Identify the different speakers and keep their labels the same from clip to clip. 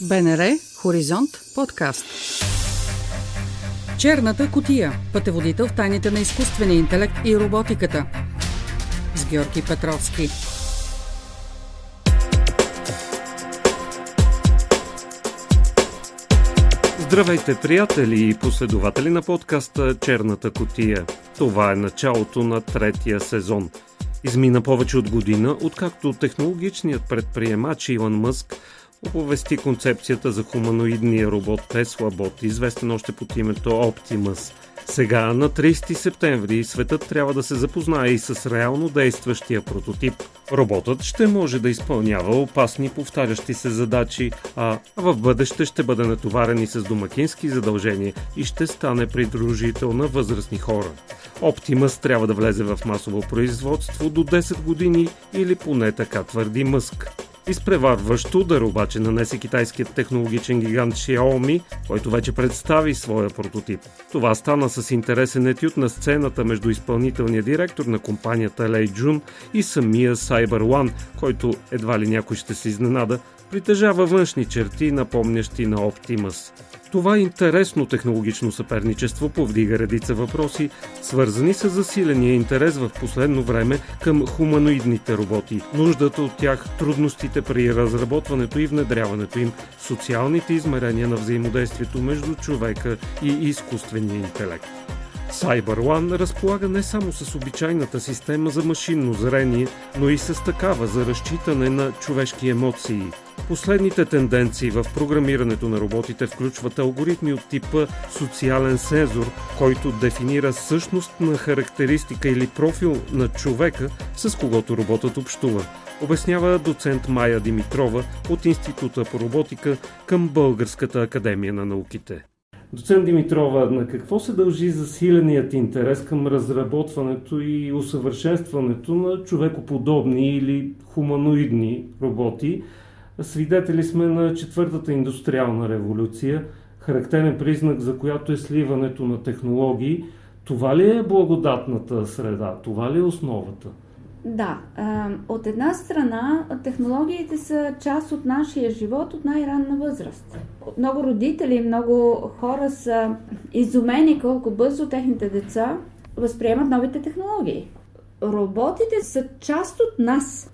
Speaker 1: БНР Хоризонт подкаст. Черната котия. Пътеводител в тайните на изкуствения интелект и роботиката. С Георги Петровски.
Speaker 2: Здравейте, приятели и последователи на подкаста Черната котия. Това е началото на третия сезон. Измина повече от година, откакто технологичният предприемач Илон Мъск оповести концепцията за хуманоидния робот Tesla Bot, известен още под името Optimus. Сега, на 30 септември, светът трябва да се запознае и с реално действащия прототип. Роботът ще може да изпълнява опасни повтарящи се задачи, а в бъдеще ще бъде натоварен и с домакински задължения и ще стане придружител на възрастни хора. Оптимас трябва да влезе в масово производство до 10 години или поне така твърди Мъск. Изпреварващ удар обаче нанесе китайският технологичен гигант Xiaomi, който вече представи своя прототип. Това стана с интересен етюд на сцената между изпълнителния директор на компанията Лей Джун и самия Cyber One, който едва ли някой ще се изненада, притежава външни черти, напомнящи на Optimus. Това интересно технологично съперничество повдига редица въпроси, свързани с засиления интерес в последно време към хуманоидните роботи, нуждата от тях, трудностите при разработването и внедряването им, социалните измерения на взаимодействието между човека и изкуствения интелект. CyberOne разполага не само с обичайната система за машинно зрение, но и с такава за разчитане на човешки емоции. Последните тенденции в програмирането на роботите включват алгоритми от типа социален сензор, който дефинира същност на характеристика или профил на човека, с когото роботът общува. Обяснява доцент Майя Димитрова от Института по роботика към Българската академия на науките. Доцент Димитрова, на какво се дължи засиленият интерес към разработването и усъвършенстването на човекоподобни или хуманоидни роботи? Свидетели сме на четвъртата индустриална революция, характерен признак за която е сливането на технологии. Това ли е благодатната среда? Това ли е основата?
Speaker 3: Да. От една страна, технологиите са част от нашия живот от най-ранна възраст. Много родители, много хора са изумени колко бързо техните деца възприемат новите технологии. Роботите са част от нас.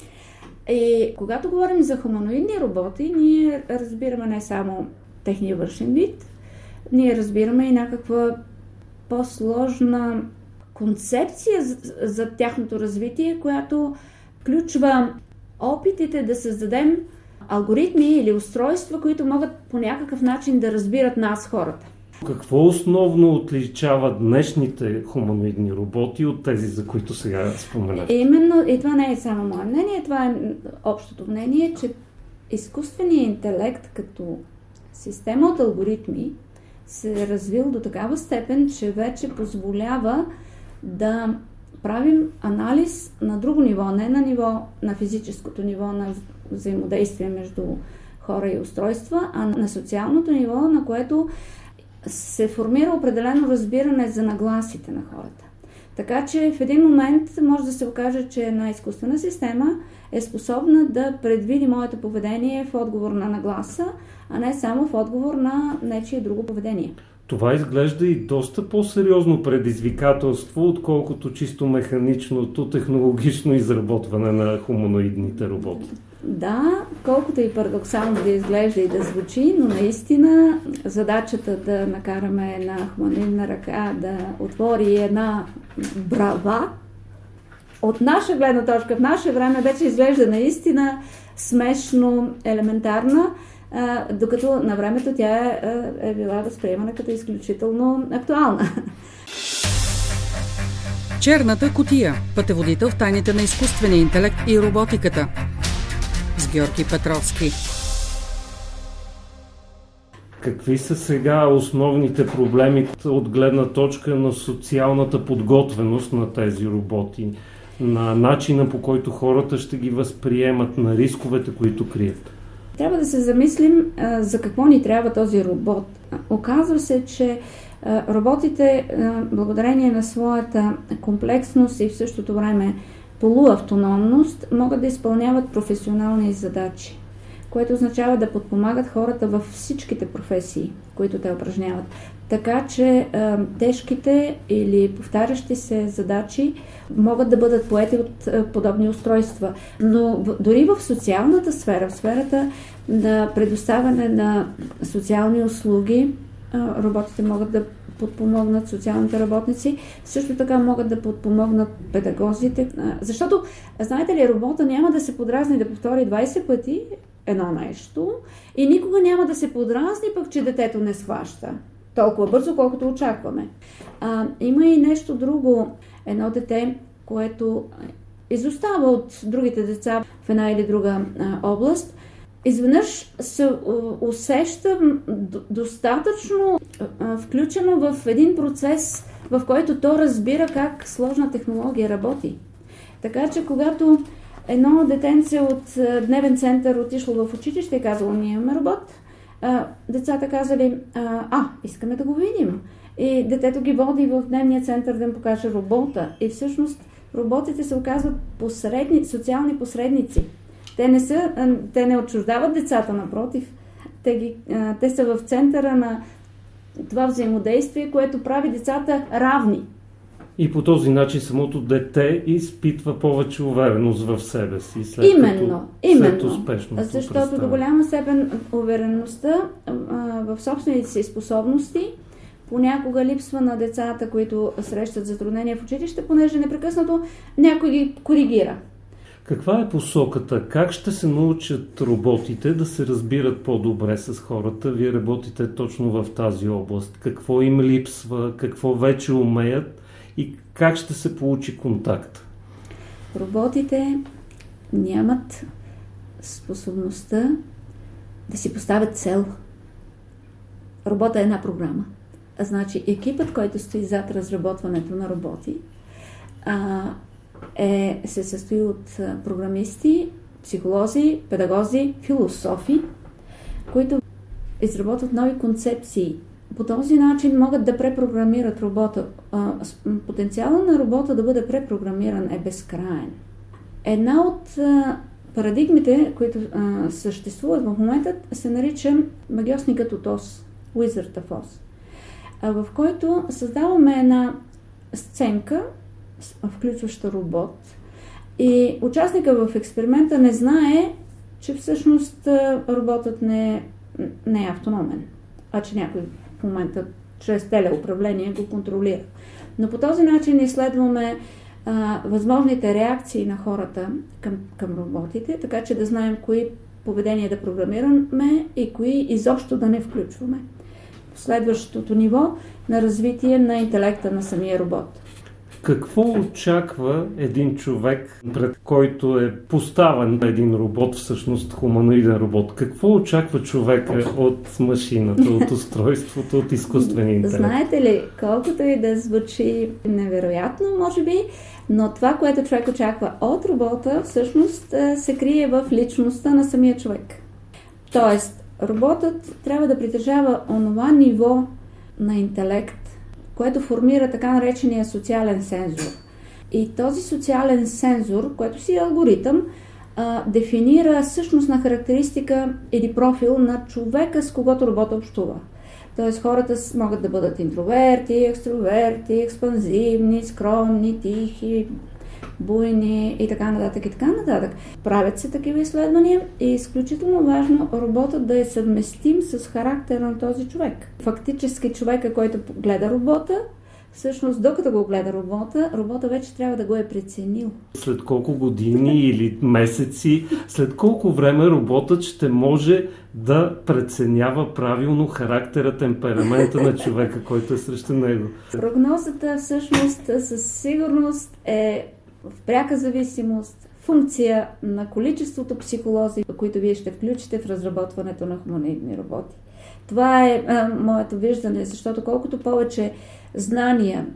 Speaker 3: И когато говорим за хуманоидни роботи, ние разбираме не само техния външен вид, ние разбираме и някаква по-сложна концепция за, за тяхното развитие, която включва опитите да създадем алгоритми или устройства, които могат по някакъв начин да разбират нас, хората.
Speaker 2: Какво основно отличава днешните хуманоидни роботи от тези, за които сега споменах?
Speaker 3: Именно, и това не е само мое мнение, това е общото мнение, че изкуственият интелект като система от алгоритми се е развил до такава степен, че вече позволява да правим анализ на друго ниво, не на ниво на физическото ниво на взаимодействие между хора и устройства, а на социалното ниво, на което се формира определено разбиране за нагласите на хората. Така че в един момент може да се окаже, че една изкуствена система е способна да предвиди моето поведение в отговор на нагласа, а не само в отговор на нечие друго поведение.
Speaker 2: Това изглежда и доста по-сериозно предизвикателство, отколкото чисто механичното технологично изработване на хуманоидните роботи.
Speaker 3: Да, колкото и парадоксално да изглежда и да звучи, но наистина задачата да накараме една хуманоидна ръка да отвори една брава, от наша гледна точка в наше време вече изглежда наистина смешно, елементарна, докато на времето тя е, е била възприемана като изключително актуална.
Speaker 1: Черната котия. Пътеводител в тайните на изкуствения интелект и роботиката. С Георги Петровски.
Speaker 2: Какви са сега основните проблеми от гледна точка на социалната подготвеност на тези роботи, на начина по който хората ще ги възприемат, на рисковете, които крият?
Speaker 3: Трябва да се замислим а, за какво ни трябва този робот. Оказва се, че а, роботите, а, благодарение на своята комплексност и в същото време полуавтономност, могат да изпълняват професионални задачи. което означава да подпомагат хората във всичките професии, които те упражняват. Така че а, тежките или повтарящи се задачи могат да бъдат поети от а, подобни устройства. Но в, дори в социалната сфера, в сферата на предоставяне на социални услуги, а, роботите могат да подпомогнат социалните работници, също така могат да подпомогнат педагозите. Защото, знаете ли, робота няма да се подразни да повтори 20 пъти едно нещо и никога няма да се подразни пък, че детето не схваща толкова бързо, колкото очакваме. А, има и нещо друго. Едно дете, което изостава от другите деца в една или друга а, област, изведнъж се усеща достатъчно а, включено в един процес, в който то разбира как сложна технология работи. Така че, когато едно детенце от дневен център отишло в училище и казало, ние имаме робот, децата казали, а, искаме да го видим. И детето ги води в дневния център да им покаже робота. И всъщност роботите се оказват посредни, социални посредници. Те не, са, те не отчуждават децата, напротив. Те, ги, те са в центъра на това взаимодействие, което прави децата равни.
Speaker 2: И по този начин самото дете изпитва повече увереност в себе си. След
Speaker 3: именно,
Speaker 2: като,
Speaker 3: именно.
Speaker 2: След
Speaker 3: Защото до голяма степен увереността а, в собствените си способности понякога липсва на децата, които срещат затруднения в училище, понеже непрекъснато някой ги коригира.
Speaker 2: Каква е посоката? Как ще се научат роботите да се разбират по-добре с хората? Вие работите точно в тази област. Какво им липсва? Какво вече умеят? и как ще се получи контакт?
Speaker 3: Роботите нямат способността да си поставят цел. Робота е една програма. А значи екипът, който стои зад разработването на роботи, а, е, се състои от програмисти, психолози, педагози, философи, които изработват нови концепции по този начин могат да препрограмират робота. Потенциалът на робота да бъде препрограмиран е безкрайен. Една от парадигмите, които съществуват в момента, се нарича магиосникът от Ос, Wizard of Oz, в който създаваме една сценка, включваща робот, и участника в експеримента не знае, че всъщност роботът не, не е автономен, а че някой в момента чрез телеуправление го контролира. Но по този начин изследваме а, възможните реакции на хората към, към роботите, така че да знаем кои поведения да програмираме и кои изобщо да не включваме. Следващото ниво на развитие на интелекта на самия робот.
Speaker 2: Какво очаква един човек, пред който е поставен един робот, всъщност хуманоиден робот? Какво очаква човека от машината, от устройството, от изкуствения интелект?
Speaker 3: Знаете ли, колкото и да звучи невероятно, може би, но това, което човек очаква от робота, всъщност е, се крие в личността на самия човек. Тоест, роботът трябва да притежава онова ниво на интелект, което формира така наречения социален сензор. И този социален сензор, който си е алгоритъм, а, дефинира същностна характеристика или профил на човека, с когото робота общува. Тоест хората могат да бъдат интроверти, екстроверти, експанзивни, скромни, тихи, буйни и така нататък и така нататък. Правят се такива изследвания и е изключително важно роботът да е съвместим с характера на този човек. Фактически човека, който гледа робота, всъщност докато го гледа робота, робота вече трябва да го е преценил.
Speaker 2: След колко години или месеци, след колко време роботът ще може да преценява правилно характера, темперамента на човека, който е срещу него?
Speaker 3: Прогнозата всъщност със сигурност е в пряка зависимост, функция на количеството психолози, които вие ще включите в разработването на хуманоидни роботи. Това е а, моето виждане, защото колкото повече знания,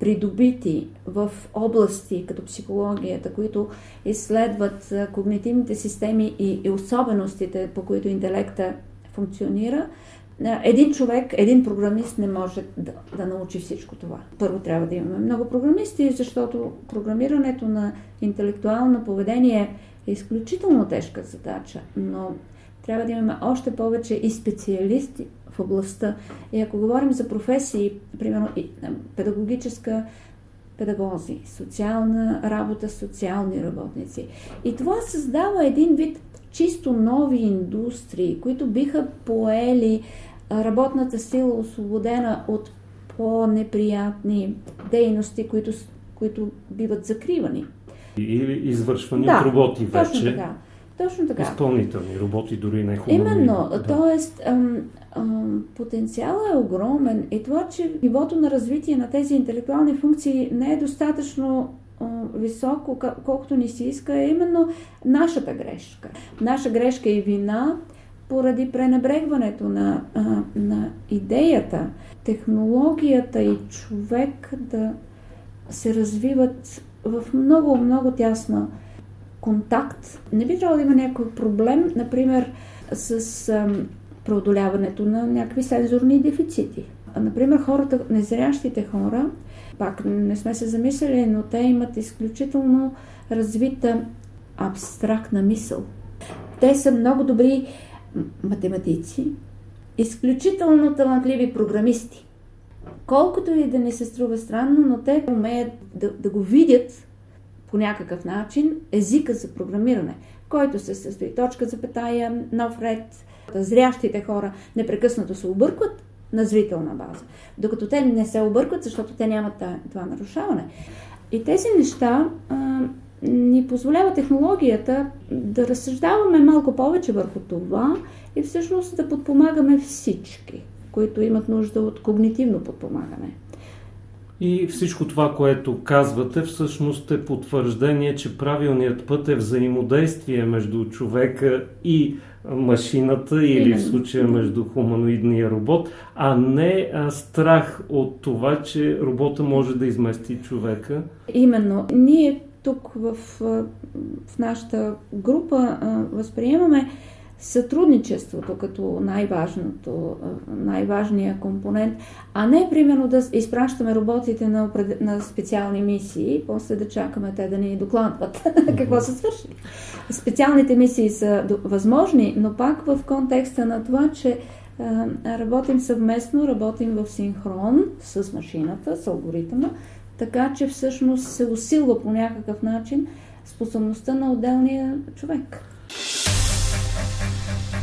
Speaker 3: придобити в области като психологията, които изследват когнитивните системи и, и особеностите, по които интелекта функционира, един човек, един програмист не може да, да научи всичко това. Първо трябва да имаме много програмисти, защото програмирането на интелектуално поведение е изключително тежка задача, но трябва да имаме още повече и специалисти в областта. И ако говорим за професии, примерно педагогическа, педагози, социална работа, социални работници. И това създава един вид чисто нови индустрии, които биха поели работната сила, освободена от по-неприятни дейности, които, които биват закривани.
Speaker 2: Или извършвани да, от роботи вече.
Speaker 3: Точно така. Точно така.
Speaker 2: Изпълнителни роботи, дори не хубави.
Speaker 3: Именно, да. т.е. потенциалът е огромен и това, че нивото на развитие на тези интелектуални функции не е достатъчно високо, колкото ни се иска, е именно нашата грешка. Наша грешка и вина поради пренебрегването на, на идеята, технологията и човек да се развиват в много, много тясна контакт. Не би трябвало да има някой проблем, например, с ам, преодоляването на някакви сензорни дефицити. Например, хората, незрящите хора, пак не сме се замисляли, но те имат изключително развита абстрактна мисъл. Те са много добри математици, изключително талантливи програмисти. Колкото и да не се струва странно, но те умеят да, да го видят по някакъв начин езика за програмиране, който се състои точка за петая, нов ред. Зрящите хора непрекъснато се объркват на зрителна база, докато те не се объркват, защото те нямат това нарушаване. И тези неща а, ни позволява технологията да разсъждаваме малко повече върху това и всъщност да подпомагаме всички, които имат нужда от когнитивно подпомагане.
Speaker 2: И всичко това, което казвате, всъщност е потвърждение, че правилният път е взаимодействие между човека и машината или в случая между хуманоидния робот, а не а, страх от това, че робота може да измести човека.
Speaker 3: Именно. Ние тук в, в нашата група възприемаме сътрудничеството като най-важното, най-важния компонент, а не примерно да изпращаме роботите на, на специални мисии и после да чакаме те да ни докладват какво са свършили. Специалните мисии са възможни, но пак в контекста на това, че работим съвместно, работим в синхрон с машината, с алгоритъма, така че всъщност се усилва по някакъв начин способността на отделния човек.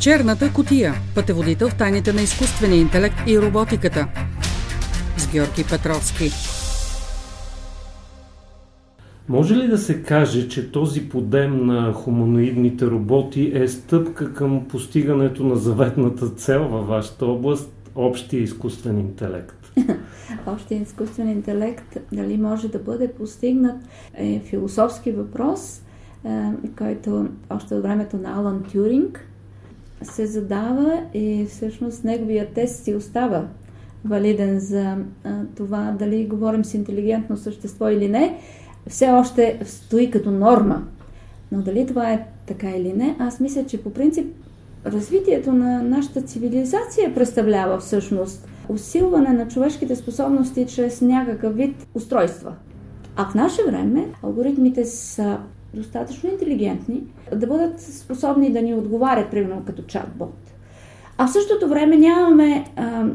Speaker 1: Черната котия – пътеводител в тайните на изкуствения интелект и роботиката. С Георги Петровски.
Speaker 2: Може ли да се каже, че този подем на хуманоидните роботи е стъпка към постигането на заветната цел във вашата област – общия изкуствен интелект?
Speaker 3: Общия изкуствен интелект дали може да бъде постигнат е философски въпрос, е, който още от времето на Алан Тюринг се задава и всъщност неговия тест си остава валиден за това дали говорим с интелигентно същество или не, все още стои като норма. Но дали това е така или не, аз мисля, че по принцип развитието на нашата цивилизация представлява всъщност усилване на човешките способности чрез някакъв вид устройства. А в наше време алгоритмите са достатъчно интелигентни, да бъдат способни да ни отговарят, примерно като чатбот. А в същото време нямаме а,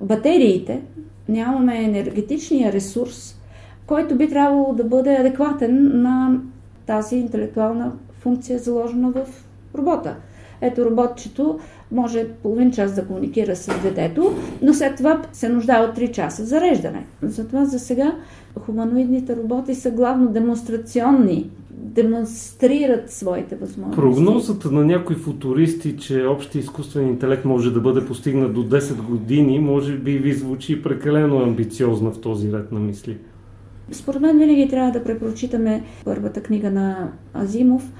Speaker 3: батериите, нямаме енергетичния ресурс, който би трябвало да бъде адекватен на тази интелектуална функция, заложена в робота. Ето роботчето може половин час да комуникира с детето, но след това се нуждае от 3 часа зареждане. Затова за сега хуманоидните роботи са главно демонстрационни демонстрират своите възможности.
Speaker 2: Прогнозата на някои футуристи, че общия изкуствен интелект може да бъде постигнат до 10 години, може би ви звучи прекалено амбициозна в този ред на мисли.
Speaker 3: Според мен винаги трябва да препрочитаме първата книга на Азимов,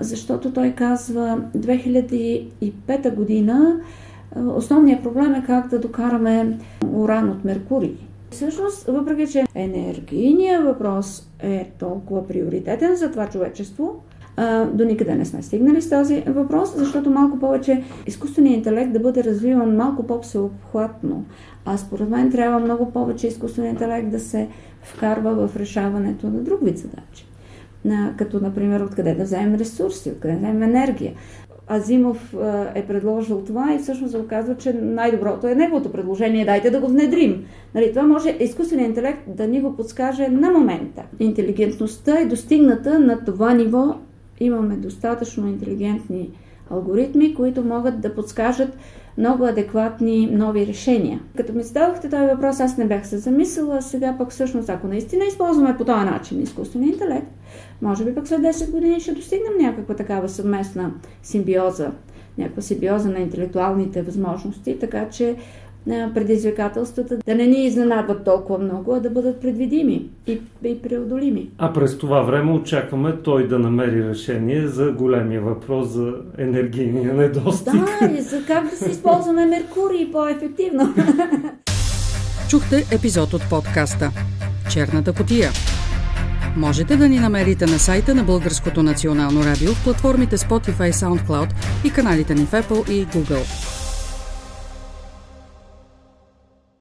Speaker 3: защото той казва 2005 година основният проблем е как да докараме уран от Меркурий. Всъщност, въпреки че енергийният въпрос е толкова приоритетен за това човечество, до никъде не сме стигнали с този въпрос, защото малко повече изкуственият интелект да бъде развиван малко по-всеобхватно. А според мен трябва много повече изкуственият интелект да се вкарва в решаването на друг вид задачи. на, като например откъде да вземем ресурси, откъде да вземем енергия. Азимов е предложил това и всъщност оказва, че най-доброто е неговото предложение. Дайте да го внедрим. Нали, това може изкуственият интелект да ни го подскаже на момента. Интелигентността е достигната на това ниво. Имаме достатъчно интелигентни алгоритми, които могат да подскажат много адекватни нови решения. Като ми зададохте този въпрос, аз не бях се замислила, сега пък всъщност, ако наистина използваме по този начин изкуствения интелект, може би пък след 10 години ще достигнем някаква такава съвместна симбиоза, някаква симбиоза на интелектуалните възможности, така че предизвикателствата да не ни изненадват толкова много, а да бъдат предвидими и, и преодолими.
Speaker 2: А през това време очакваме той да намери решение за големия въпрос за енергийния недостиг.
Speaker 3: Да, и за как да се използваме Меркурий по-ефективно.
Speaker 1: Чухте епизод от подкаста Черната котия. Можете да ни намерите на сайта на Българското национално радио в платформите Spotify, SoundCloud и каналите ни в Apple и Google.